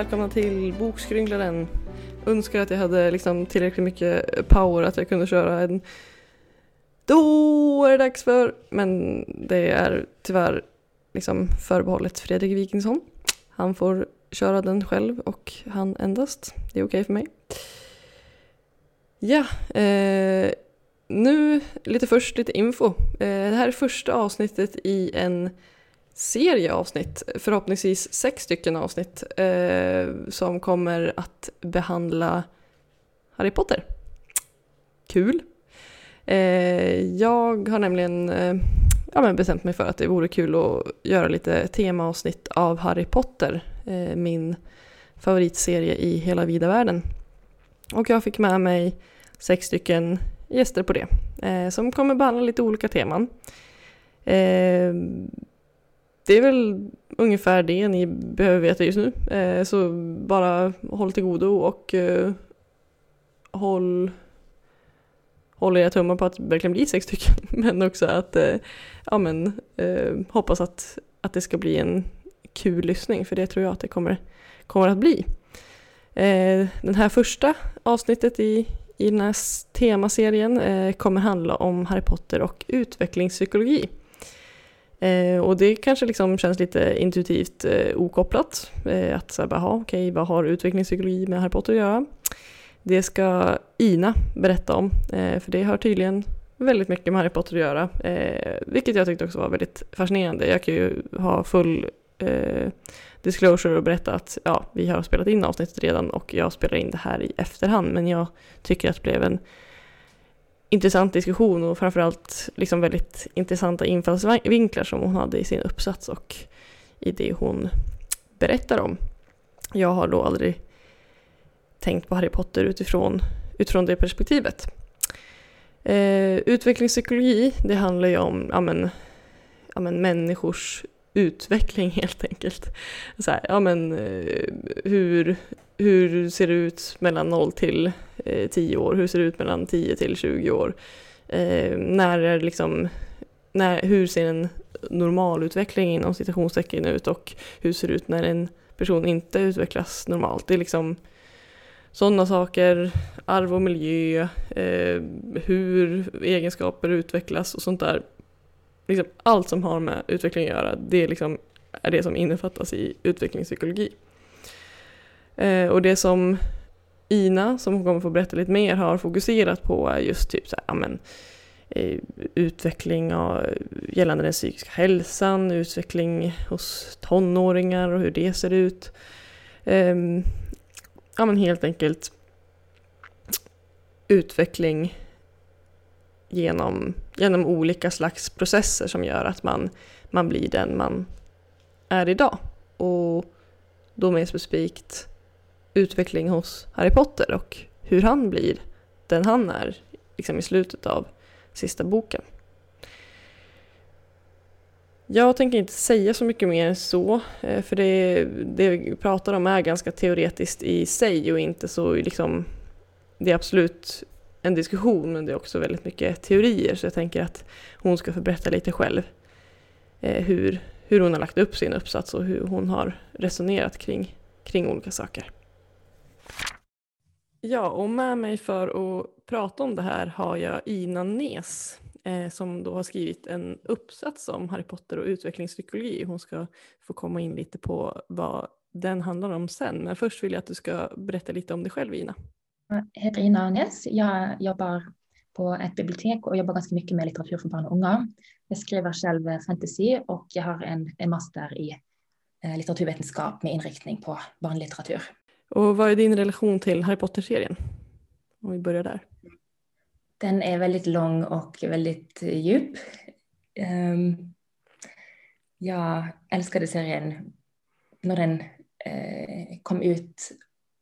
välkomna till Bokskrynklaren. Önskar att jag hade liksom tillräckligt mycket power att jag kunde köra en Då är det dags för, men det är tyvärr liksom förbehållet Fredrik Wikingsson. Han får köra den själv och han endast. Det är okej okay för mig. Ja, eh, nu lite först lite info. Eh, det här är första avsnittet i en serie avsnitt, förhoppningsvis sex stycken avsnitt, eh, som kommer att behandla Harry Potter. Kul! Eh, jag har nämligen eh, ja, men bestämt mig för att det vore kul att göra lite temaavsnitt av Harry Potter, eh, min favoritserie i hela vida världen. Och jag fick med mig sex stycken gäster på det, eh, som kommer behandla lite olika teman. Eh, det är väl ungefär det ni behöver veta just nu. Eh, så bara håll till godo och eh, håll, håll era tummar på att det verkligen blir sex stycken. Men också att eh, ja, men, eh, hoppas att, att det ska bli en kul lyssning för det tror jag att det kommer, kommer att bli. Eh, den här första avsnittet i, i den här temaserien eh, kommer handla om Harry Potter och utvecklingspsykologi. Eh, och det kanske liksom känns lite intuitivt eh, okopplat. Eh, att så här, okej, okay, vad har utvecklingspsykologi med Harry Potter att göra? Det ska Ina berätta om, eh, för det har tydligen väldigt mycket med Harry Potter att göra. Eh, vilket jag tyckte också var väldigt fascinerande. Jag kan ju ha full eh, disclosure och berätta att ja, vi har spelat in avsnittet redan och jag spelar in det här i efterhand. Men jag tycker att det blev en intressant diskussion och framförallt liksom väldigt intressanta infallsvinklar som hon hade i sin uppsats och i det hon berättar om. Jag har då aldrig tänkt på Harry Potter utifrån, utifrån det perspektivet. Eh, utvecklingspsykologi, det handlar ju om ja, men, ja, men människors utveckling helt enkelt. Så här, ja, men, eh, hur, hur ser det ut mellan 0 till eh, 10 år? Hur ser det ut mellan 10 till 20 år? Eh, när är liksom, när, hur ser en normalutveckling inom citationstecken ut och hur ser det ut när en person inte utvecklas normalt? Det är liksom sådana saker, arv och miljö, eh, hur egenskaper utvecklas och sånt där liksom allt som har med utveckling att göra, det liksom är det som innefattas i utvecklingspsykologi. Eh, och det som Ina, som hon kommer få berätta lite mer, har fokuserat på är just typ så här, amen, eh, utveckling av, gällande den psykiska hälsan, utveckling hos tonåringar och hur det ser ut. Eh, ja men helt enkelt utveckling genom, genom olika slags processer som gör att man, man blir den man är idag. Och då mer specifikt utveckling hos Harry Potter och hur han blir den han är liksom i slutet av sista boken. Jag tänker inte säga så mycket mer än så, eh, för det, det vi pratar om är ganska teoretiskt i sig och inte så liksom, det är absolut en diskussion men det är också väldigt mycket teorier så jag tänker att hon ska få berätta lite själv eh, hur, hur hon har lagt upp sin uppsats och hur hon har resonerat kring, kring olika saker. Ja, och med mig för att prata om det här har jag Ina Nes eh, som då har skrivit en uppsats om Harry Potter och utvecklingspsykologi. Hon ska få komma in lite på vad den handlar om sen. Men först vill jag att du ska berätta lite om dig själv, Ina. Heter Ina Arnes. Jag jobbar på ett bibliotek och jobbar ganska mycket med litteratur för barn och unga. Jag skriver själv fantasy och jag har en, en master i eh, litteraturvetenskap med inriktning på barnlitteratur. Och vad är din relation till Harry Potter-serien? Om vi börjar där. Den är väldigt lång och väldigt djup. Um, jag älskade serien när den eh, kom ut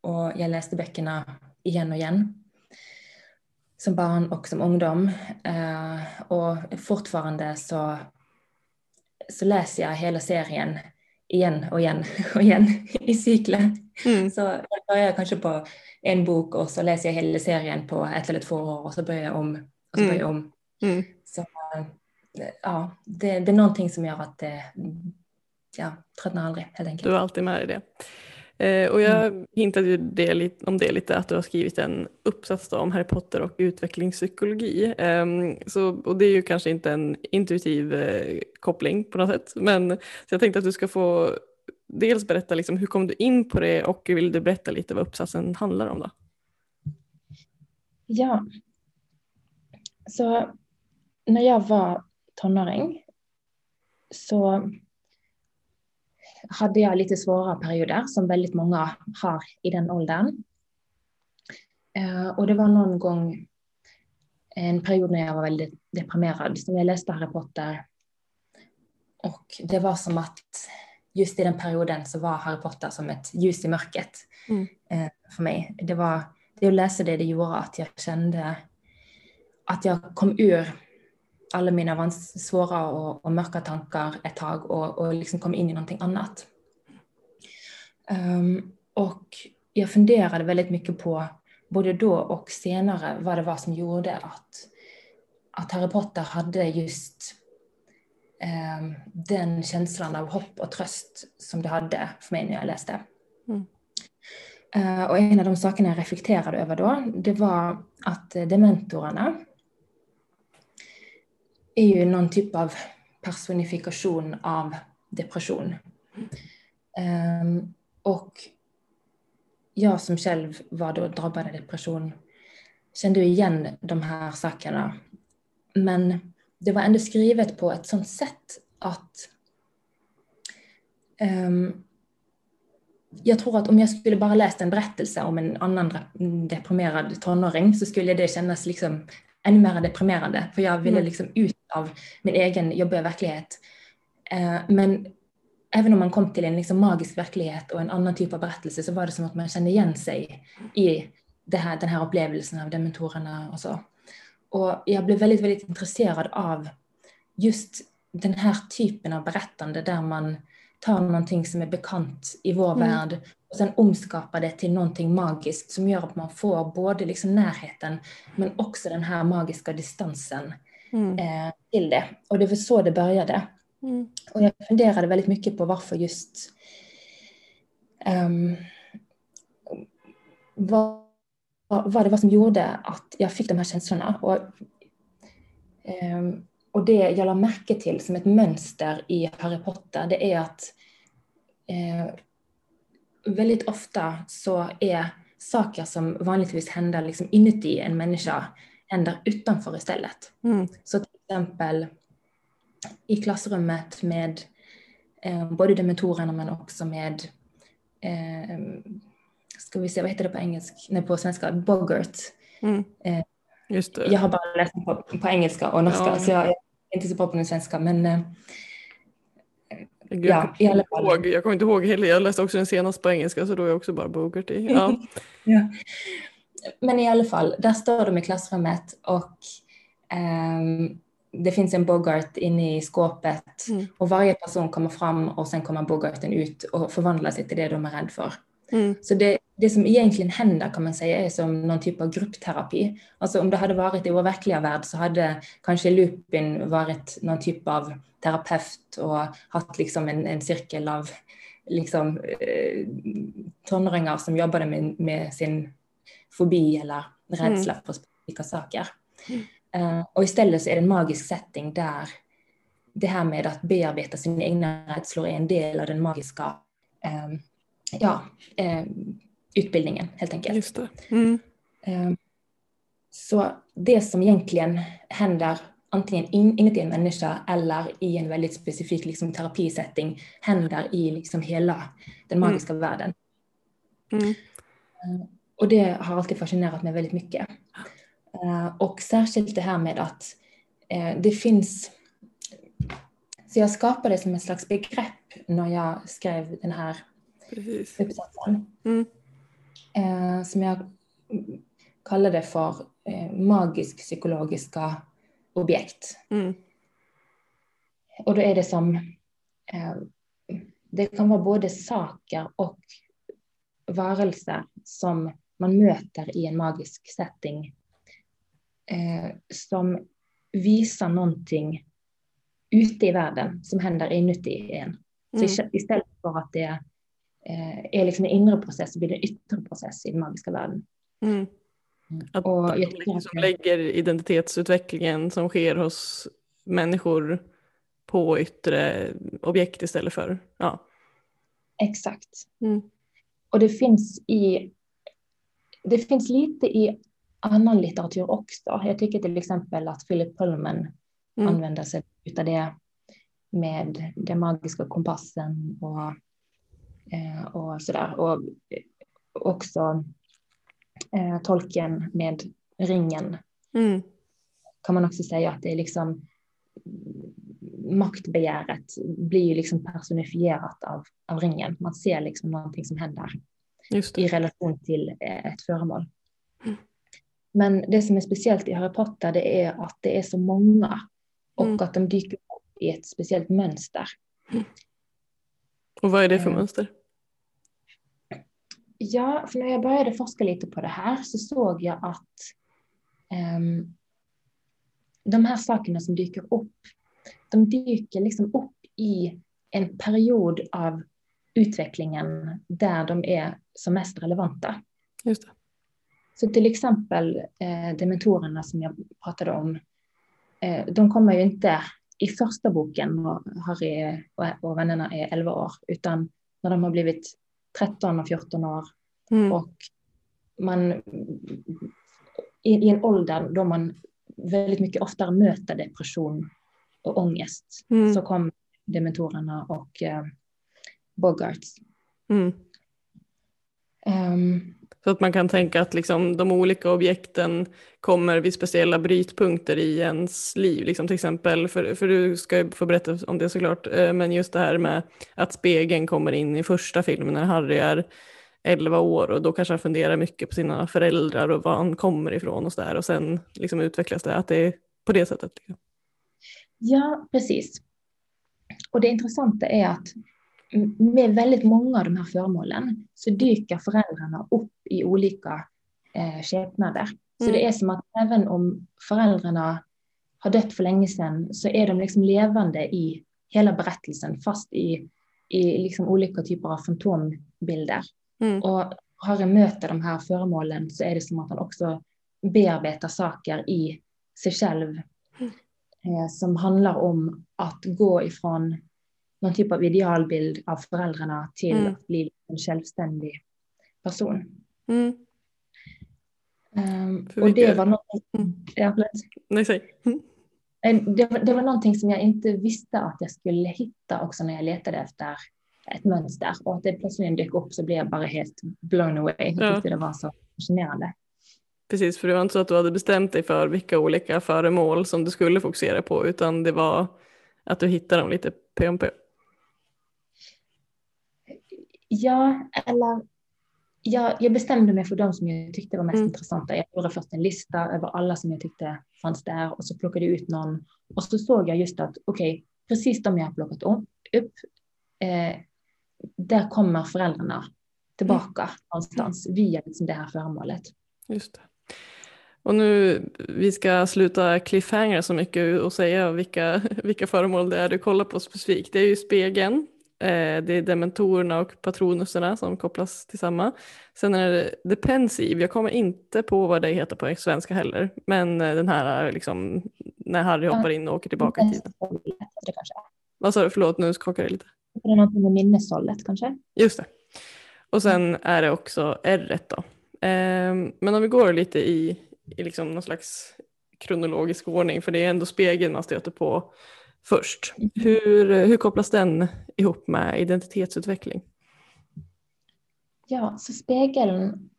och jag läste böckerna igen och igen. Som barn och som ungdom. Uh, och fortfarande så, så läser jag hela serien igen och igen och igen i cykler. Mm. Så jag börjar kanske på en bok och så läser jag hela serien på ett eller två år och så börjar jag om. Och så börjar jag om. Mm. mm. Så ja, det, det, är någonting som gör att det, ja, tröttnar aldrig helt enkelt. Du är alltid med i det. Eh, och jag mm. hintade ju det, om det lite, att du har skrivit en uppsats om Harry Potter och utvecklingspsykologi. Eh, så, och det är ju kanske inte en intuitiv eh, koppling på något sätt, men så jag tänkte att du ska få dels berätta liksom, hur kom du in på det och vill du berätta lite vad uppsatsen handlar om då? Ja, så när jag var tonåring så hade jag lite svåra perioder som väldigt många har i den åldern. Eh, och det var någon gång en period när jag var väldigt deprimerad som jag läste Harry Potter. Och det var som att just i den perioden så var Harry Potter som ett ljus i mörkret mm. Eh, för mig. Det var det att läsa det, det gjorde att jag kände att jag kom ur alla mina svåra och, och mörka tankar ett tag och, och liksom kom in i någonting annat. Um, och jag funderade väldigt mycket på, både då och senare, vad det var som gjorde att, att Harry Potter hade just um, den känslan av hopp och tröst som det hade för mig när jag läste. Mm. Uh, och en av de sakerna jag reflekterade över då, det var att dementorerna är ju någon typ av personifikation av depression. Um, och jag som själv var då drabbad av depression kände igen de här sakerna. Men det var ändå skrivet på ett sånt sätt att um, jag tror att om jag skulle bara läst en berättelse om en annan deprimerad tonåring så skulle det kännas liksom ännu mer deprimerande. För jag ville mm. liksom ut av min egen jobbiga verklighet. Eh, men även om man kom till en liksom magisk verklighet och en annan typ av berättelse så var det som att man kände igen sig i här, den här upplevelsen av dementorerna och så. Och jag blev väldigt, väldigt intresserad av just den här typen av berättande där man tar någonting som är bekant i vår mm. värld och sen omskapar det till någonting magiskt som gör att man får både liksom närheten men också den här magiska distansen mm. eh, till det. Och det var så det började. Mm. Och jag funderade väldigt mycket på varför just um, vad, vad det var som gjorde att jag fick de här känslorna. Och, um, och det jag la märke till som ett mönster i Harry Potter, det är att eh, väldigt ofta så är saker som vanligtvis händer liksom inuti en människa händer utanför istället. Mm. Så till exempel i klassrummet med eh, både dementorerna men också med, eh, ska vi se, vad heter det på engelska, nej på svenska, boggart. Mm. Eh, Just det. Jag har bara läst på, på engelska och norska ja. så jag är inte så bra på den svenska men eh, jag, ja, i alla fall. Ihåg, jag kommer inte ihåg heller, jag läste också den senast på engelska så då är jag också bara boggart i. Ja. ja. Men i alla fall, där står de i klassrummet och um, det finns en Bogart inne i skåpet mm. och varje person kommer fram och sen kommer Bogarten ut och förvandlar sig till det de är rädda för. Mm. Så det, det som egentligen händer kan man säga är som någon typ av gruppterapi. Alltså om det hade varit i vår verkliga värld så hade kanske Lupin varit någon typ av terapeut och haft liksom en, en cirkel av liksom, eh, tonåringar som jobbade med, med sin fobi eller rädsla mm. för specifika saker. Mm. Uh, och istället så är det en magisk setting där det här med att bearbeta sina egna rädslor är en del av den magiska uh, ja, uh, utbildningen helt enkelt. Just det. Mm. så det som egentligen händer antingen in, inuti en människa eller i en väldigt specifik liksom, terapisetting händer i liksom hela den mm. magiska mm. världen. Mm. Och det har alltid fascinerat mig väldigt mycket. Uh, och särskilt det här med att uh, det finns... Så jag skapade det som ett slags begrepp när jag skrev den här Precis. uppsatsen. Mm. Uh, som jag kallade för magisk psykologiska objekt. Mm. Och då är det som... det kan vara både saker och varelser som man möter i en magisk setting eh, som visar någonting ute i världen som händer inuti en. Så mm. istället för att det eh, är liksom en inre process så blir det en yttre process i den magiska världen. Mm. Att Och jag liksom att- lägger identitetsutvecklingen som sker hos människor på yttre objekt istället för, ja. Exakt. Mm. Och det finns i det finns lite i annan litteratur också. Jag tycker till exempel att Philip Pullman Mm. använder sig av det med den magiska kompassen och, eh, och sådär. Och eh, också eh, tolken med ringen Mm. kan man också säga att det är liksom maktbegäret blir ju liksom personifierat av, av ringen. Man ser liksom någonting som händer. I relation till eh, ett föremål. Men det som är speciellt i Harry Potter det är att det är så många och Mm. att de dyker upp i ett speciellt mönster. Och vad är det för Eh. mönster? Ja, för när jag började forska lite på det här så såg jag att ehm, de här sakerna som dyker upp, de dyker liksom upp i en period av utvecklingen där de är som mest relevanta. Just det. Så till exempel eh, dementorerna som jag pratade om, eh, de kommer ju inte i första boken när Harry och, och vännerna är 11 år, utan när de har blivit 13 och 14 år Mm. och man i, i en ålder då man väldigt mycket oftare möter depression och ångest Mm. så kom dementorerna och eh, Bogarts. Mm. Ehm, Så att man kan tänka att liksom de olika objekten kommer vid speciella brytpunkter i ens liv. Liksom till exempel, för, för du ska ju få berätta om det såklart, eh, men just det här med att spegeln kommer in i första filmen när Harry är 11 år och då kanske han funderar mycket på sina föräldrar och var han kommer ifrån och sådär och sen liksom utvecklas det att det är på det sättet. Liksom. Ja, precis. Och det intressanta är att med väldigt många av de här föremålen så dyker föräldrarna upp i olika eh, skepnader. Så Mm. det är som att även om föräldrarna har dött för länge sedan så är de liksom levande i hela berättelsen fast i, i liksom olika typer av fantombilder. Mm. Och Harry möter de här föremålen så är det som att han också bearbetar saker i sig själv eh, som handlar om att gå ifrån någon typ av idealbild av föräldrarna till Mm. att bli en självständig person. Mm. För och det var, något, Mm. ja. Nej, säg. Mm. Det, det var någonting som jag inte visste att jag skulle hitta också när jag letade efter ett mönster. Och att det plötsligt dök upp så blev jag bara helt blown away. Jag Ja. tyckte det var så fascinerande. Precis, för det var inte så att du hade bestämt dig för vilka olika föremål som du skulle fokusera på, utan det var att du hittade dem lite pö om pö. Ja, eller jag, jag bestämde mig för de som jag tyckte var mest Mm. intressanta. Jag gjorde först en lista över alla som jag tyckte fanns där och så plockade jag ut någon. Och så såg jag just att okej, precis de jag har plockat upp, eh, där kommer föräldrarna tillbaka någonstans via liksom det här föremålet. Just det. Och nu, vi ska sluta cliffhanger så mycket och säga vilka, vilka föremål det är du kollar på specifikt. Det är ju spegeln, det är dementorerna och patronuserna som kopplas till samma. Sen är det The Pensive, jag kommer inte på vad det heter på svenska heller, men eh, den här liksom, när Harry hoppar in och åker tillbaka i tiden. Vad sa du, förlåt nu skakar det lite. Det är någonting med minneshållet kanske. Just det. Och sen är det också R då. Ehm, men om vi går lite i, i liksom någon slags kronologisk ordning, för det är ändå spegeln man stöter på först. Hur, hur kopplas den ihop med identitetsutveckling? Ja, så spegeln,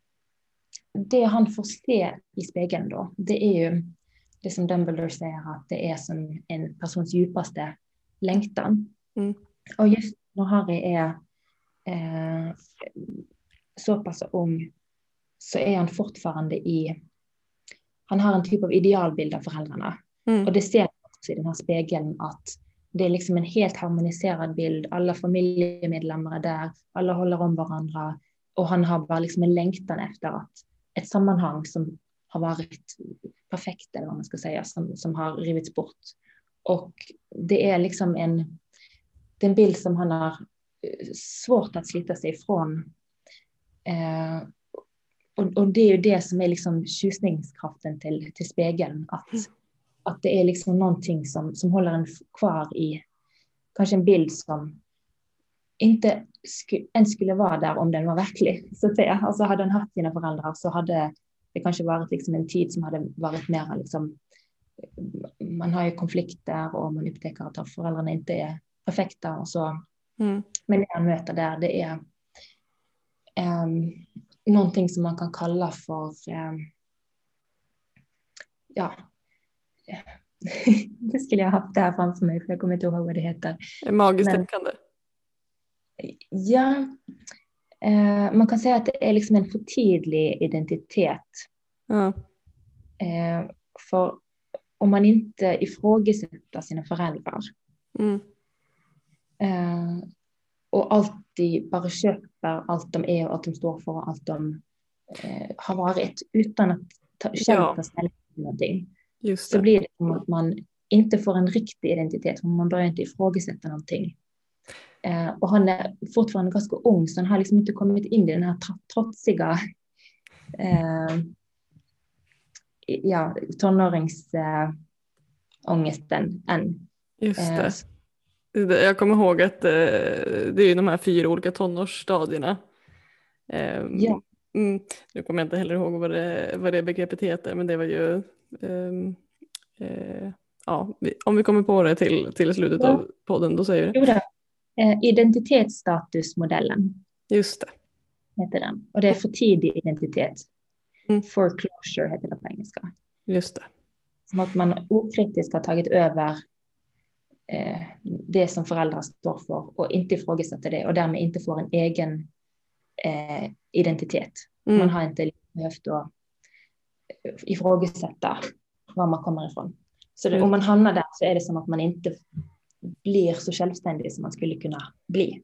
det han får se i spegeln då, det är ju det som Dumbledore säger att det är som en persons djupaste längtan. Mm. Och just när Harry är eh, så pass ung så är han fortfarande i, han har en typ av idealbild av föräldrarna. Mm. Och det ser också i den här spegeln att det är liksom en helt harmoniserad bild. Alla familjemedlemmar är där, alla håller om varandra och han har bara liksom en längtan efter att ett sammanhang som har varit perfekt eller vad man ska säga, som, som har rivits bort. Och det är liksom en, det är en bild som han har eh, svårt att slita sig ifrån. Eh, och, och, det är ju det som är liksom tjusningskraften till, till spegeln. Att, mm att det är liksom någonting som, som håller en kvar i kanske en bild som inte sku, ens skulle vara där om den var verklig. Så att säga. Alltså hade han haft sina föräldrar så hade det kanske varit liksom en tid som hade varit mer liksom, man har ju konflikter och man upptäcker att föräldrarna inte är perfekta och så. Mm. Men det han möter där, det är um, någonting som man kan kalla för, um, ja, det skulle jag haft där framför mig, för jag kommer inte ihåg vad det heter. Magiskt tänkande? Ja, eh, man kan säga att det är liksom en för tydlig identitet. Ja. Eh, för om man inte ifrågasätter sina föräldrar mm. eh, och alltid bara köper allt de är och allt de står för och allt de eh, har varit utan att ta, själv ja. ta ställning till någonting. Så blir det som att man inte får en riktig identitet, man börjar inte ifrågasätta någonting. Eh, och han är fortfarande ganska ung, så han har liksom inte kommit in i den här trotsiga eh, ja, tonåringsångesten äh, än. Just det. Eh, Jag kommer ihåg att eh, det är de här fyra olika tonårsstadierna. Eh, ja. Mm, nu kommer jag inte heller ihåg vad det, vad det begreppet heter, men det var ju ehm, eh, ja, om vi kommer på det till, till slutet ja. av podden, då säger du det. Eh, identitetsstatusmodellen. Just det. Heter den. Och det är för tidig identitet. Mm. Foreclosure heter det på engelska. Just det. Som att man okritiskt har tagit över eh, det som föräldrar står för och inte ifrågasätter det och därmed inte får en egen eh, identitet. Mm. Man har inte behövt att ifrågasätta var man kommer ifrån. Så det, mm. om man hamnar där så är det som att man inte blir så självständig som man skulle kunna bli.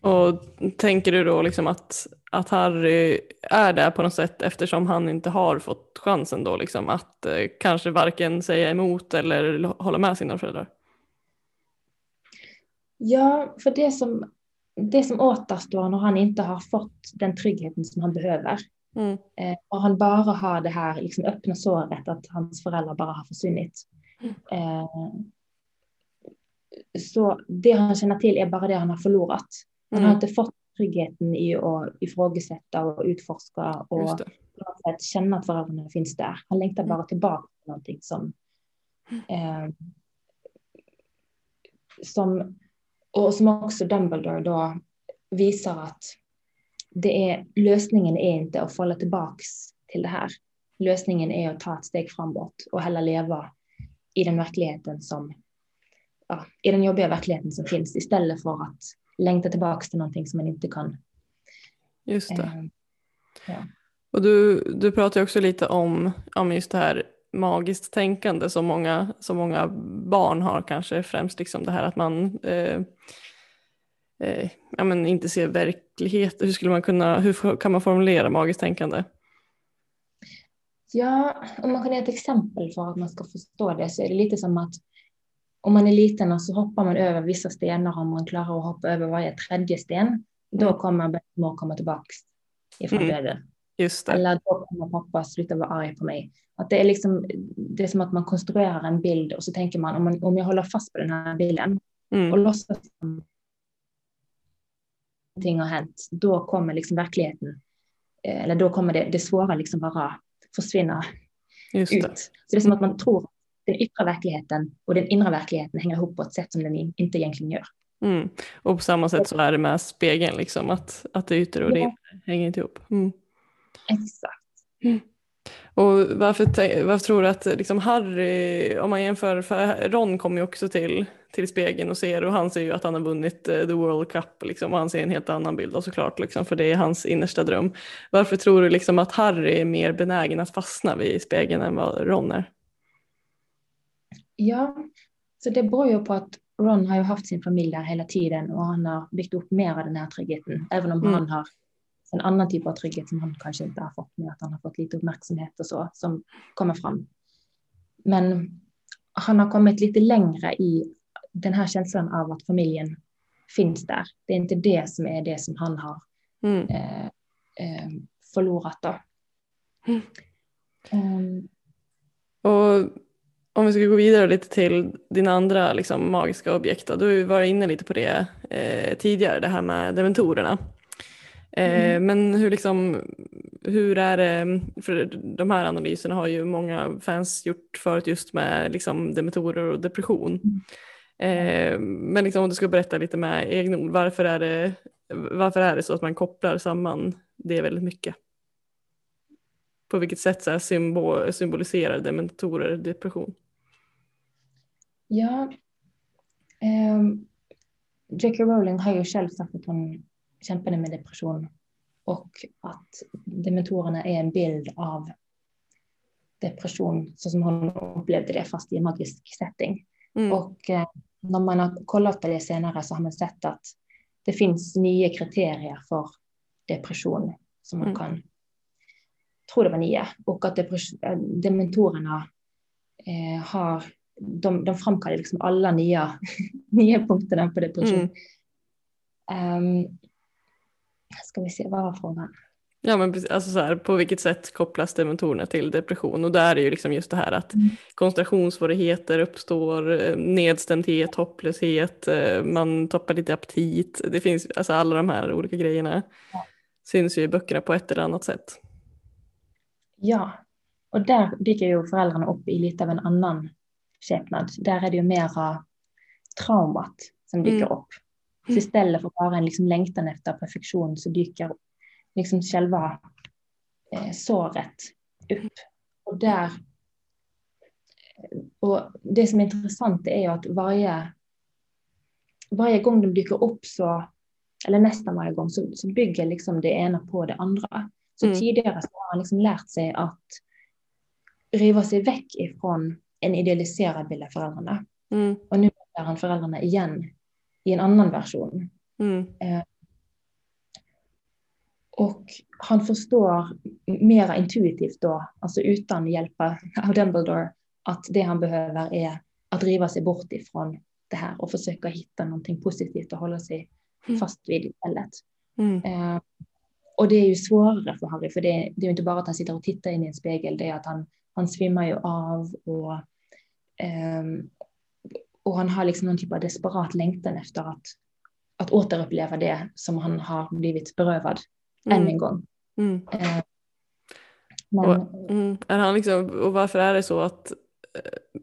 Och tänker du då liksom att, att Harry är där på något sätt eftersom han inte har fått chansen då liksom att eh, kanske varken säga emot eller hålla med sina föräldrar? Ja, för det som, det som återstår när han inte har fått den tryggheten som han behöver mm. eh, och han bara har det här liksom öppna såret att hans föräldrar bara har försvunnit. Mm. Eh, så det han känner till är bara det han har förlorat. Han mm. har inte fått tryggheten i att ifrågasätta och utforska och sätt känna att föräldrarna finns där. Han längtar bara tillbaka till någonting som, eh, som och som också Dumbledore då visar att det är, lösningen är inte att falla tillbaks till det här. Lösningen är att ta ett steg framåt och hellre leva i den verkligheten som ja, i den jobbiga verkligheten som finns istället för att längta tillbaka till någonting som man inte kan. Just det. Eh, ja. Och du, du pratar också lite om, om just det här magiskt tänkande som många, som många barn har kanske främst liksom det här att man eh, eh, ja, men inte ser verklighet. Hur, skulle man kunna, hur kan man formulera magiskt tänkande? Ja, om man kan ge ett exempel för att man ska förstå det så är det lite som att om man är liten och så hoppar man över vissa stenar om man klarar att hoppa över varje tredje sten. Då mm. kommer Bettemor komma tillbaka ifrån mm. döden. Just det. Eller då kommer pappa sluta vara arg på mig. Att det, är liksom, det är som att man konstruerar en bild och så tänker man om, man, om jag håller fast på den här bilden mm. och låtsas som någonting har hänt, då kommer liksom verkligheten, eh, eller då kommer det, det svåra liksom bara försvinna Just ut. Det. Så det är som att man tror den yttre verkligheten och den inre verkligheten hänger ihop på ett sätt som den inte egentligen gör. Mm. Och på samma sätt så är det med spegeln, liksom, att, att det yttre och det inre hänger inte ihop. Mm. Exakt. Mm. Och varför, varför tror du att liksom Harry, om man jämför, för Ron kommer ju också till, till spegeln och ser och han ser ju att han har vunnit uh, the World Cup liksom, och han ser en helt annan bild och såklart liksom, för det är hans innersta dröm. Varför tror du liksom att Harry är mer benägen att fastna vid spegeln än vad Ron är? Ja, så det beror ju på att Ron har ju haft sin familj där hela tiden och han har byggt upp mer av den här tryggheten, även om mm. han har en annan typ av trygghet som han kanske inte har fått med att han har fått lite uppmärksamhet och så som kommer fram. Men han har kommit lite längre i den här känslan av att familjen finns där. Det är inte det som är det som han har Mm. eh, eh, förlorat då. Mm. Um, Och om vi ska gå vidare lite till dina andra liksom, magiska objekt. Då. Du varit inne lite på det eh, tidigare, det här med dementorerna. Eh, Mm. Men hur, liksom, hur är det, för de här analyserna har ju många fans gjort förut just med liksom, dementorer och depression. Eh, men liksom, om du ska berätta lite med egna ord, varför är, det, varför är det så att man kopplar samman det väldigt mycket? På vilket sätt så här, symbol, symboliserar dementorer depression? ja, um, J.K. Rowling har ju själv sagt att hon kämpade med depression och att dementorerna är en bild av depression så som hon upplevde det fast i en magisk setting. Mm. Och eh, när man har kollat på det senare så har man sett att det finns nio kriterier för depression som man Mm. kan, tror det var nio, och att eh, dementorerna eh, har, de, de framkallar liksom alla nio, nio punkterna på depression. Mm. Ehm, ska vi se, vad var frågan? Ja men precis, alltså så här, på vilket sätt kopplas dementorerna till depression? Och där är ju liksom just det här att Mm. koncentrationssvårigheter uppstår, eh, nedstämdhet, hopplöshet, eh, man tappar lite aptit. Det finns alltså alla de här olika grejerna Ja. syns ju i böckerna på ett eller annat sätt. Ja, och där dyker ju föräldrarna upp i lite av en annan skepnad. Där är det ju mera traumat som dyker Mm. upp. Så istället för bara en liksom längtan efter perfektion så dyker liksom själva eh, såret upp. Och där och det som är intressant är att varje, varje gång de dyker upp så, eller nästan varje gång, så, så bygger liksom det ena på det andra. Så Mm. tidigare så har han liksom lärt sig att riva sig väck ifrån en idealiserad bild av föräldrarna. Mm, Och nu är han föräldrarna igen i en annan version. mm, Och han förstår mera intuitivt då, alltså utan hjälp av Dumbledore, att det han behöver är att riva sig bort ifrån det här och försöka hitta någonting positivt och hålla sig Mm. fast vid istället. mm, Eh, och det är ju svårare för Harry, för det, det är inte bara att han sitter och tittar in i en spegel, det är att han, han svimmar ju av och, ehm, och han har liksom någon typ av desperat längtan efter att, att återuppleva det som han har blivit berövad än en mm, gång. mm. Eh, men, Och, mm, är han liksom, och varför är det så att eh,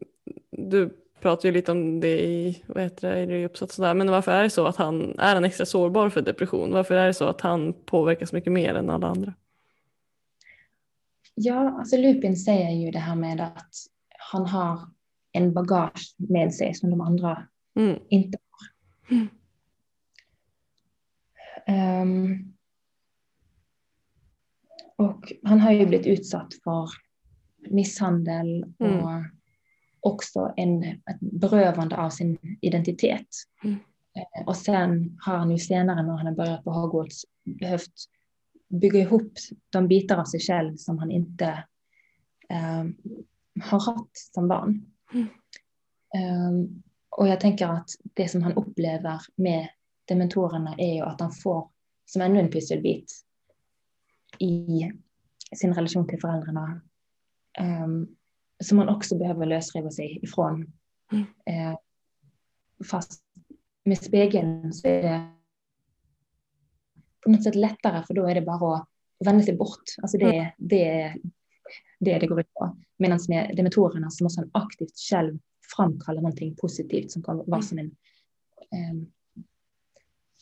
du pratar ju lite om det i, vad heter det, i uppsatsen där, men varför är det så att han är han extra sårbar för depression? Varför är det så att han påverkas mycket mer än alla andra? Ja, alltså Lupin säger ju det här med att han har en bagage med sig som de andra Mm, inte har. Mm. Ehm, och han har ju blivit utsatt för misshandel och Mm. också en, ett berövande av sin identitet. Mm. Eh, och sen har han ju senare när han har börjat på Hogwarts behövt bygga ihop de bitar av sig själv som han inte ehm, har haft som barn. Mm. Ehm, och jag tänker att det som han upplever med dementorerna är ju att han får som ännu en pusselbit i sin relation till föräldrarna. ehm, som man också behöver lösriva sig ifrån. Mm. Eh, fast med spegeln så är det på något sätt lättare för då är det bara att vända sig bort. Alltså det, det är det det går ut på. Medan med dementorerna så måste han aktivt själv framkalla någonting positivt som kan vara Mm. som en ehm,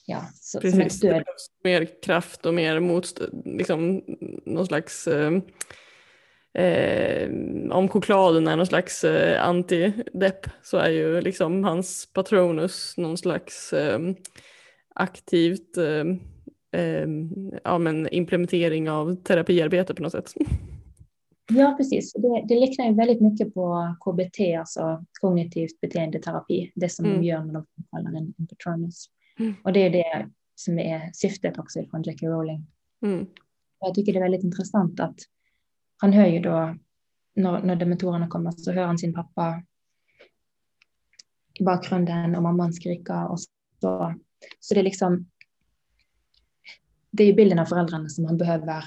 ja, så, som ett precis, stöd. mer kraft och mer motstånd, liksom någon slags eh, eh, om chokladen är någon slags eh, antidepp så är ju liksom hans patronus någon slags eh, aktivt eh, eh, ja, men implementering av terapiarbete på något sätt. Ja, precis. Det, det liknar ju väldigt mycket på KBT, alltså kognitivt beteendeterapi, det som Mm. de gör när de kallar en, en patronus. Mm. Och det är det som är syftet också från J.K. Rowling. Mm. Jag tycker det är väldigt intressant att han hör ju då, när, när dementorerna kommer, så hör han sin pappa i bakgrunden och mamman skrika och så Så det är liksom, det är ju bilden av föräldrarna som man behöver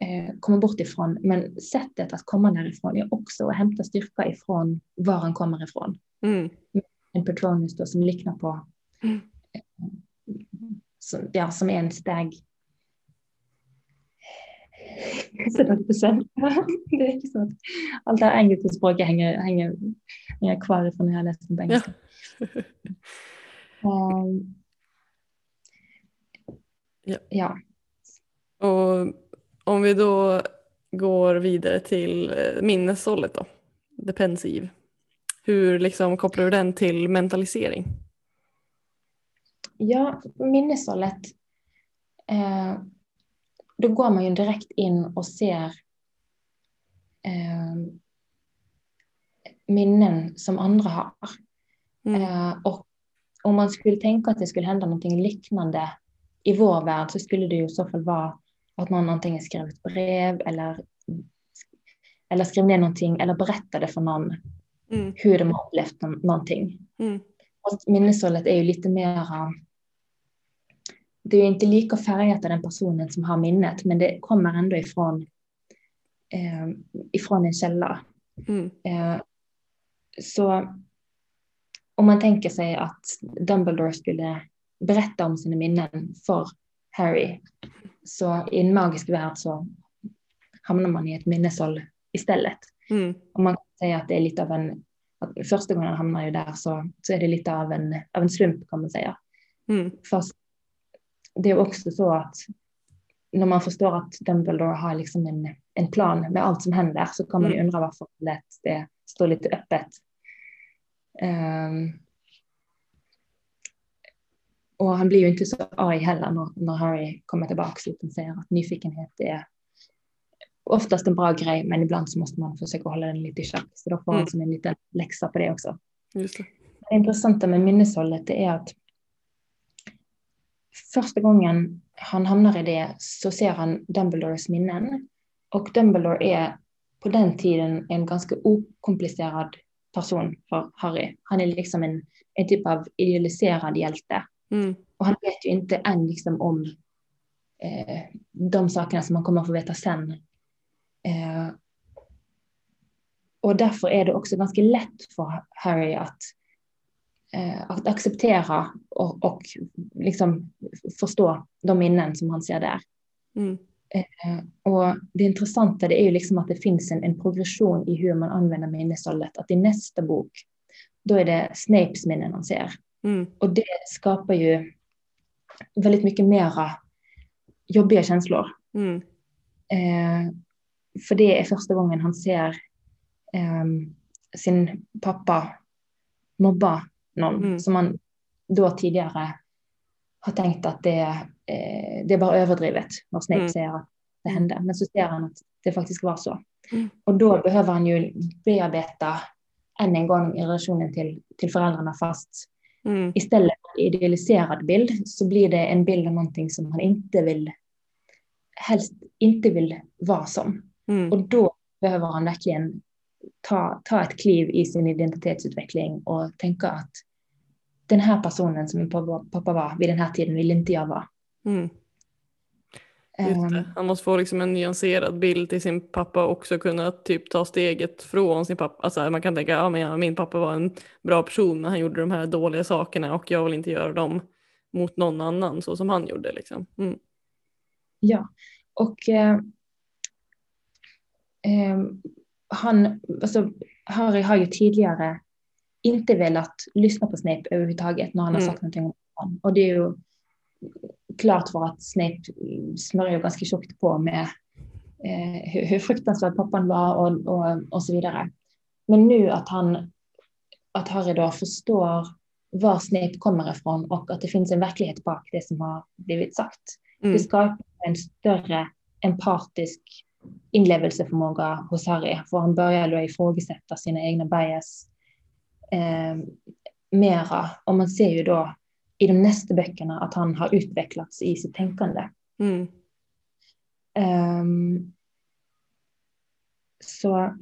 eh, komma bort ifrån. Men sättet att komma därifrån är också att hämta styrka ifrån var han kommer ifrån. Mm. En Patronus då som liknar på, Mm. eh, som, ja, som är en stag. Så det, är liksom att allt det här engelska språket hänger, hänger, hänger kvar ifrån när jag läste på engelska. Um, Ja. ja. Och om vi då går vidare till eh, minneshållet då, defensiv. Hur liksom kopplar du den till mentalisering? Ja, minneshållet. Eh, då går man ju direkt in och ser eh, minnen som andra har. Mm. Eh, och om man skulle tänka att det skulle hända någonting liknande i vår värld så skulle det ju i så fall vara att någon antingen skrev ett brev eller, eller skrev ner någonting eller berättade för någon Mm. hur de har upplevt nå- någonting. Mm. Och minneshållet är ju lite mera det är ju inte lika färgat av den personen som har minnet, men det kommer ändå ifrån, eh, ifrån en källa. Mm. Eh, så om man tänker sig att Dumbledore skulle berätta om sina minnen för Harry, så i en magisk värld så hamnar man i ett minneshåll istället. Mm. Om man säga att det är lite av en, första gången han hamnar ju där så, så är det lite av en, av en slump kan man säga. Mm. Fast det är också så att när man förstår att Dumbledore har liksom en, en plan med allt som händer så kan man ju undra varför han lät det stå lite öppet. Ehm, och han blir ju inte så arg heller när, när Harry kommer tillbaka utan säger att nyfikenhet är oftast en bra grej men ibland så måste man försöka hålla den lite i schack. Så då får han Mm. som en liten läxa på det också. Just det. Det intressanta med minneshållet det är att första gången han hamnar i det så ser han Dumbledores minnen. Och Dumbledore är på den tiden en ganska okomplicerad person för Harry. Han är liksom en, en typ av idealiserad hjälte. Mm. Och han vet ju inte än liksom om eh, de sakerna som man kommer att få veta sen. Eh, och därför är det också ganska lätt för Harry att, eh, att acceptera och, och liksom förstå de minnen som han ser där. Mm. Eh, och det intressanta det är ju liksom att det finns en, en progression i hur man använder minneshållet. Att i nästa bok, då är det Snapes minnen han ser. Mm. Och det skapar ju väldigt mycket mera jobbiga känslor. Mm. Eh, för det är första gången han ser ehm, sin pappa mobba någon Mm. som man då tidigare har tänkt att det, eh, det är bara överdrivet när Snape Mm. säger att det hände. Men så ser han att det faktiskt var så. Mm. Och då behöver han ju bearbeta än en gång i relationen till, till föräldrarna fast Mm. istället för en idealiserad bild så blir det en bild av någonting som han inte vill helst inte vill vara som. Mm. Och då behöver han verkligen ta, ta ett kliv i sin identitetsutveckling och tänka att den här personen som min pappa, pappa var vid den här tiden vill inte jag vara. Mm. Ehm. Han måste få liksom en nyanserad bild till sin pappa och också kunna typ ta steget från sin pappa. Alltså man kan tänka ja, men ja, min pappa var en bra person men han gjorde de här dåliga sakerna och jag vill inte göra dem mot någon annan så som han gjorde. Liksom. Mm. Ja, och eh, han, alltså, Harry har ju tidigare inte velat lyssna på Snape överhuvudtaget när han har Mm. sagt någonting om honom. Och det är ju klart för att Snape smörjer ganska tjockt på med eh, hur, hur fruktansvärd pappan var och, och, och så vidare. Men nu att han, att Harry då förstår var Snape kommer ifrån och att det finns en verklighet bak det som har blivit sagt. Mm. Det skapar en större empatisk inlevelseförmåga hos Harry. För han börjar då ifrågasätta sina egna bias eh, mera. Och man ser ju då i de nästa böckerna att han har utvecklats i sitt tänkande. Mm. Ehm, så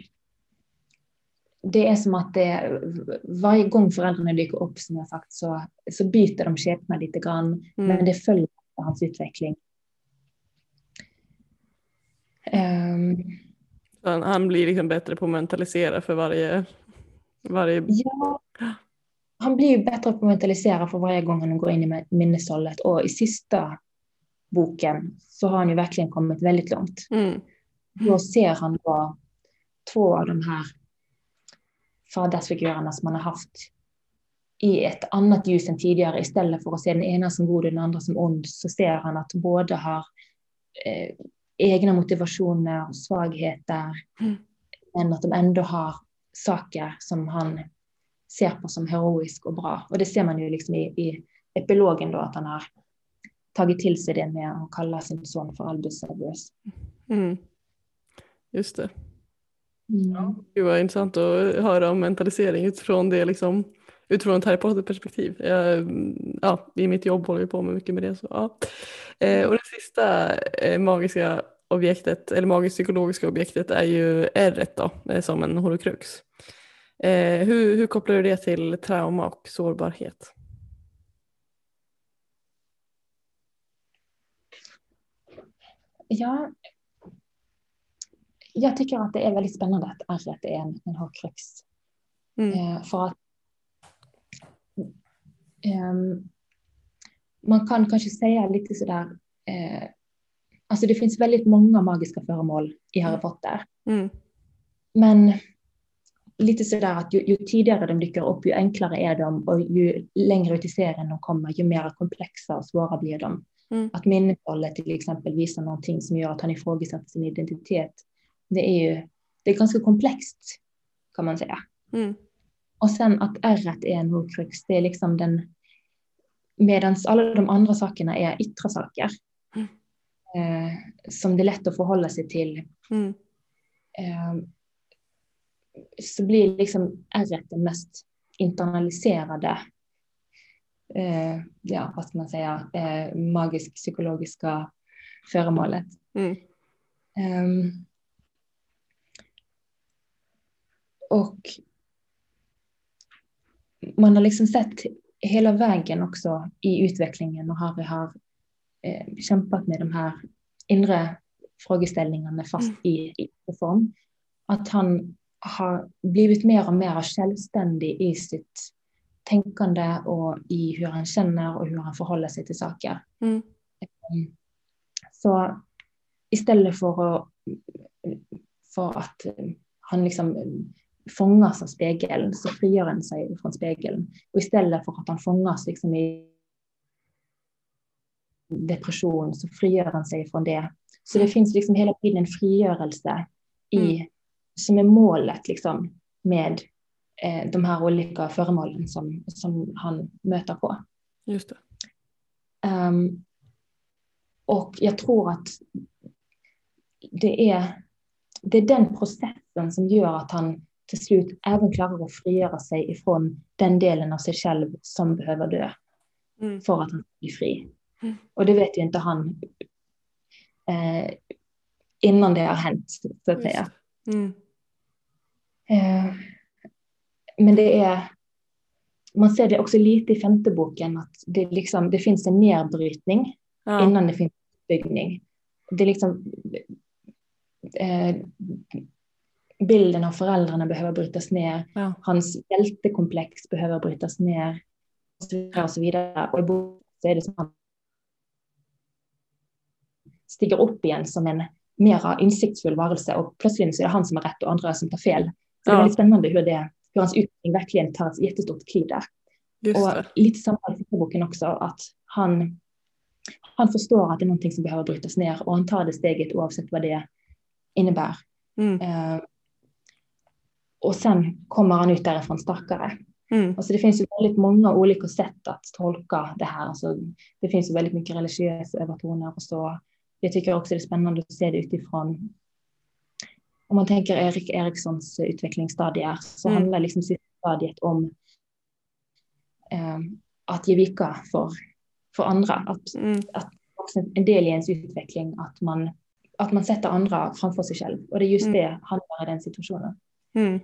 det är som att det, varje gång föräldrarna dyker upp som jag sagt så, så byter de skepnad lite grann. Mm. Men det följer hans utveckling. Um, han, han, blir liksom bättre på att mentalisera för varje... varje... Ja, han blir bättre på att mentalisera för varje gång han går in i minneshållet. Och i sista boken så har han ju verkligen kommit väldigt långt. Mm. Då ser han då två av de här fadersfigurerna som man har haft i ett annat ljus än tidigare. Istället för att se den ena som god och den andra som ond så ser han att båda har eh, egna motivationer och svagheter. Mm. Men att de ändå har saker som han ser på som heroisk och bra. Och det ser man ju liksom i, i epilogen då att han har tagit till sig det med att kalla sin son för Albus Severus. Mm. Just det. Mm. Ja, det var intressant att höra om mentalisering utifrån det liksom utifrån ett Harry Potter-perspektiv. Ja, I mitt jobb håller vi på med mycket med det. Så, ja. Eh, och sista eh, magiska objektet, eller magiskt psykologiska objektet är ju R då, eh, som en holokrux. Eh, hur, hur kopplar du det till trauma och sårbarhet? Ja, jag tycker att det är väldigt spännande att ärret är en, en horcrux. Mm. Eh, för att eh, man kan kanske säga lite sådär, eh, alltså det finns väldigt många magiska föremål i Harry Potter. Mm. Men lite sådär att ju, ju, tidigare de dyker upp, ju enklare är de och ju längre ut i serien de kommer, ju mer komplexa och svåra blir de. Mm. Att minneshållet till exempel visar någonting som gör att han ifrågasätter sin identitet. Det är ju det är ganska komplext kan man säga. Mm. Och sen att ärret är en horcrux, det är liksom den, medan alla de andra sakerna är yttre saker. Eh, som det är lätt att förhålla sig till. Mm. Eh, så blir liksom ärret den mest internaliserade eh, ja, vad ska man säga, eh, magisk psykologiska föremålet. Mm. Um, och man har liksom sett hela vägen också i utvecklingen och Harry har eh, kämpat med de här inre frågeställningarna fast mm. i, i form. Att han har blivit mer och mer självständig i sitt tänkande och i hur han känner och hur han förhåller sig till saker. Mm. Ehm, så istället för att, för att han liksom fångas av spegeln så frigör han sig från spegeln. Och istället för att han fångas liksom i depression så frigör han sig från det. Så det finns liksom hela tiden en frigörelse i, mm. som är målet liksom med eh, de här olika föremålen som, som han möter på. Just det. Um, och jag tror att det är, det är den processen som gör att han till slut även klarar att frigöra sig ifrån den delen av sig själv som behöver dö. Mm. För att han ska bli fri. Mm. Och det vet ju inte han eh, innan det har hänt, så att säga. Mm. Eh, men det är, man ser det också lite i femte boken, att det, liksom, det finns en nedbrytning ja. innan det finns uppbyggning. Det är liksom, eh, bilden av föräldrarna behöver brytas ner, ja. hans hjältekomplex behöver brytas ner och så vidare. Och, i boken så är det som han stiger upp igen som en mera insiktsfull varelse och plötsligt så är det han som har rätt och andra som tar fel. Så ja. det är väldigt spännande hur det hur hans utveckling verkligen tar ett jättestort kliv där. och lite samma i boken också, att han, han förstår att det är någonting som behöver brytas ner och han tar det steget oavsett vad det innebär. Mm. Uh, och sen kommer han ut därifrån starkare. Mm. Alltså det finns ju väldigt många olika sätt att tolka det här. Alltså det finns ju väldigt mycket religiösa övertoner och så. Jag tycker också det är spännande att se det utifrån om man tänker Erik Erikssons utvecklingsstadier så mm. handlar liksom stadiet om eh, att ge vika för, för andra. Att, mm. att också en del i ens utveckling att man, att man sätter andra framför sig själv. Och det är just mm. det han gör i den situationen. Mm.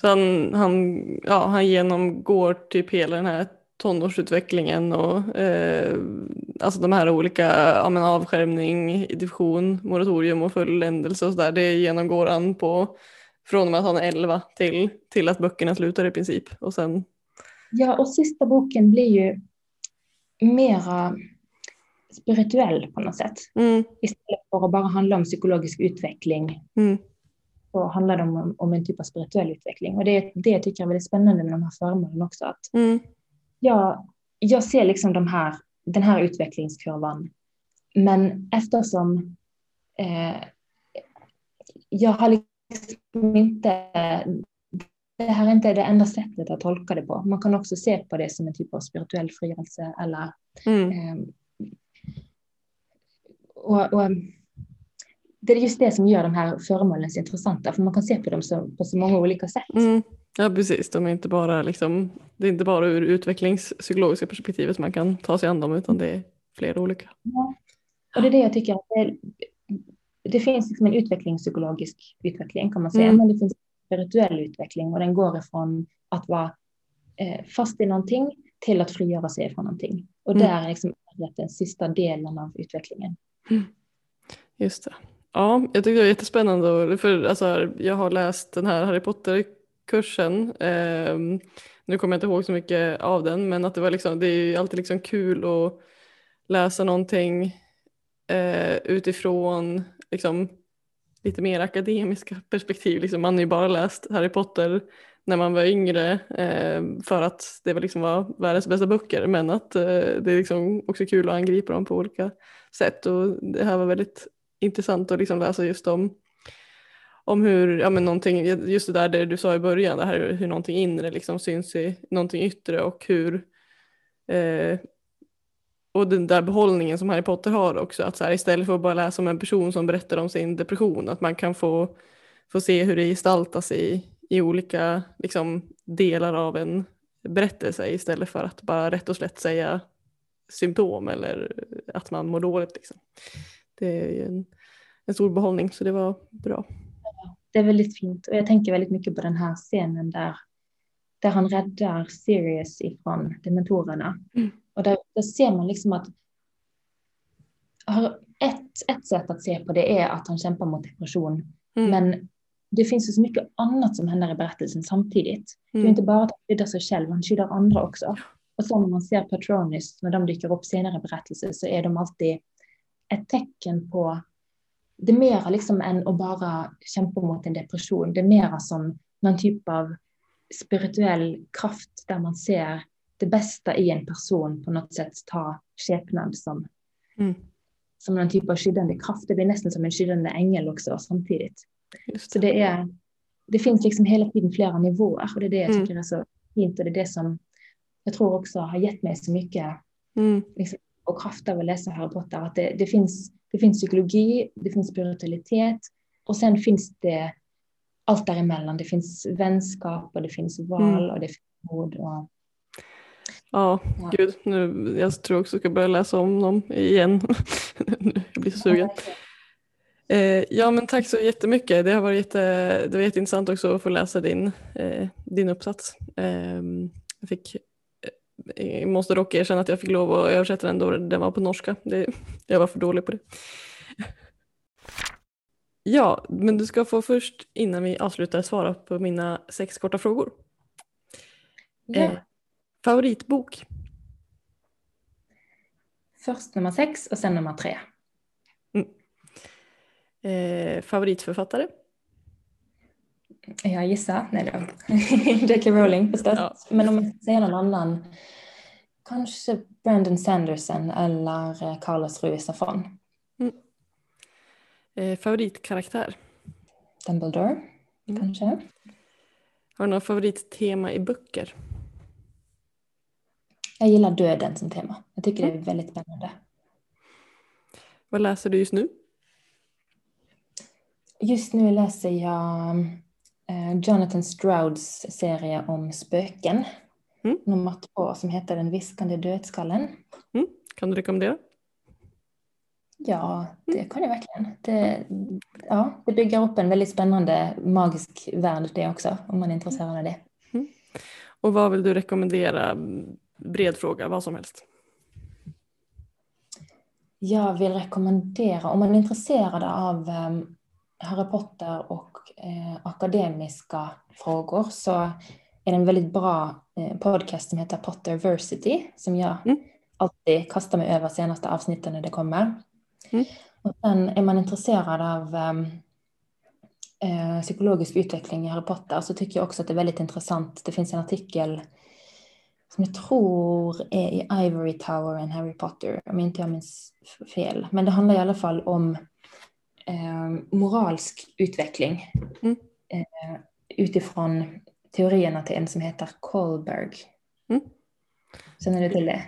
Så han, han, ja, han genomgår typ hela den här tonårsutvecklingen och eh, alltså de här olika ja, men avskärmning, division, moratorium och fulländelse och sådär. Det genomgår han på från och med att han är 11 till, till att böckerna slutar i princip. Och sen... Ja, och sista boken blir ju mera spirituell på något sätt. Mm. Istället för att bara handla om psykologisk utveckling Mm. så handlar det om, om en typ av spirituell utveckling. Och det, det tycker jag är väldigt spännande med de här föremålen också. Att Mm. jag, jag ser liksom de här, den här utvecklingskurvan. Men eftersom eh, jag har liksom inte, det här är inte det enda sättet att tolka det på. Man kan också se på det som en typ av spirituell frigörelse eller Mm. eh, och, och, det är just det som gör de här föremålen så intressanta, för man kan se på dem så, på så många olika sätt. Mm. Ja precis, de är inte bara liksom, det är inte bara ur utvecklingspsykologiska perspektivet man kan ta sig an dem utan det är flera olika. Ja. Och det är det jag tycker det, det finns liksom en utvecklingspsykologisk utveckling kan man säga, Mm. men det finns en spirituell utveckling och den går ifrån att vara eh, fast i någonting till att frigöra sig från någonting. Och Mm. där är liksom den sista delen av utvecklingen. Just det. Ja, jag tyckte det var jättespännande. För, alltså, jag har läst den här Harry kursen. ehm, nu kommer jag inte ihåg så mycket av den, men att det, var liksom, det är ju alltid liksom kul att läsa någonting eh, utifrån liksom, lite mer akademiska perspektiv. Liksom, man har ju bara läst Harry Potter när man var yngre eh, för att det var liksom var världens bästa böcker, men att eh, det är liksom också kul att angripa dem på olika sätt. Och det här var väldigt intressant att liksom läsa just om, om hur, ja men någonting, just det där det du sa i början, det här hur någonting inre liksom syns i någonting yttre och hur eh, och den där behållningen som Harry Potter har också, att så här, istället för att bara läsa om en person som berättar om sin depression, att man kan få, få se hur det gestaltas i, i olika liksom, delar av en berättelse istället för att bara rätt och slätt säga symptom eller att man mår dåligt. Liksom. Det är ju en, en stor behållning så det var bra. Det är väldigt fint och jag tänker väldigt mycket på den här scenen där, där han räddar Sirius ifrån dementorerna. Mm. Och där, där ser man liksom att ett, ett sätt att se på det är att han kämpar mot depression. Mm. Men det finns ju så mycket annat som händer i berättelsen samtidigt. Det är Mm. inte bara att han skyddar sig själv, han skyddar andra också. Och så när man ser Patronus, när de dyker upp senare i berättelser, så är de alltid ett tecken på, det är mera liksom än att bara kämpa mot en depression. Det är mera som någon typ av spirituell kraft där man ser det bästa i en person på något sätt ta skepnad som, Mm. som någon typ av skyddande kraft. Det blir nästan som en skyddande ängel också samtidigt. Just Så det. det, är, det finns liksom hela tiden flera nivåer och det är det jag Mm. tycker är så fint och det är det som jag tror också har gett mig så mycket Mm. Och kraft av att läsa Harry Potter. Att det, det, finns, det finns psykologi, det finns spiritualitet och sen finns det allt däremellan. Det finns vänskap och det finns val Mm. och det finns mod. Och, Ja, Ja. gud, nu, jag tror också jag ska börja läsa om dem igen. jag blir så sugen. Eh, ja men tack så jättemycket. Det har varit jätte, det var jätteintressant också att få läsa din, eh, din uppsats. Eh, jag, fick, jag måste dock erkänna att jag fick lov att översätta den då den var på norska. Det, jag var för dålig på det. Ja, men du ska få först innan vi avslutar svara på mina sex korta frågor. ja. Eh, favoritbok? Först nummer sex och sen nummer tre. Eh, favoritförfattare? Jag gissar, nej då. J.K. Rowling förstås. Ja. Men om man ska säga någon annan, kanske Brandon Sanderson eller eh, Carlos Ruiz Zafón. Eh, favoritkaraktär? Dumbledore, Mm. kanske. Har du några favorittema i böcker? Jag gillar döden som tema. Jag tycker det är väldigt spännande. Vad läser du just nu? Just nu läser jag eh, Jonathan Strouds serie om spöken. Mm. Nummer två som heter Den viskande dödskallen. Kan du rekommendera? Ja, det kan jag verkligen. Det, ja, det bygger upp en väldigt spännande magisk värld det också, om man är intresserad av det. Mm. Och vad vill du rekommendera? Bred fråga, vad som helst. Jag vill rekommendera, om man är intresserad av um, Harry Potter och eh, akademiska frågor så är det en väldigt bra eh, podcast som heter Potterversity som jag mm. alltid kastar mig över senaste avsnitten när det kommer. Mm. Och sen är man intresserad av um, eh, psykologisk utveckling i Harry Potter så tycker jag också att det är väldigt intressant. Det finns en artikel som jag tror är i Ivory Tower and Harry Potter, om inte jag minns fel. Men det handlar i alla fall om moralsk utveckling mm. eh, utifrån teorierna till en som heter Kohlberg. Mm. Känner du till det?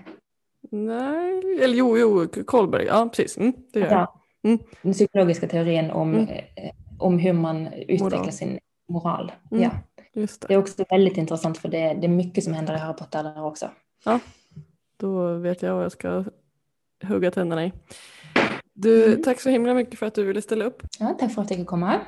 Nej, eller jo, jo, Kohlberg, ja precis, mm, det gör jag. Mm. Den psykologiska teorin om, mm. eh, om hur man utvecklar moral. sin moral. Mm. Ja. Det. det. är också väldigt intressant för det, det är mycket som händer i Harry Potter där också. Ja, då vet jag vad jag ska hugga tänderna i. Du, mm. Tack så himla mycket för att du ville ställa upp. Ja, tack för att jag fick komma.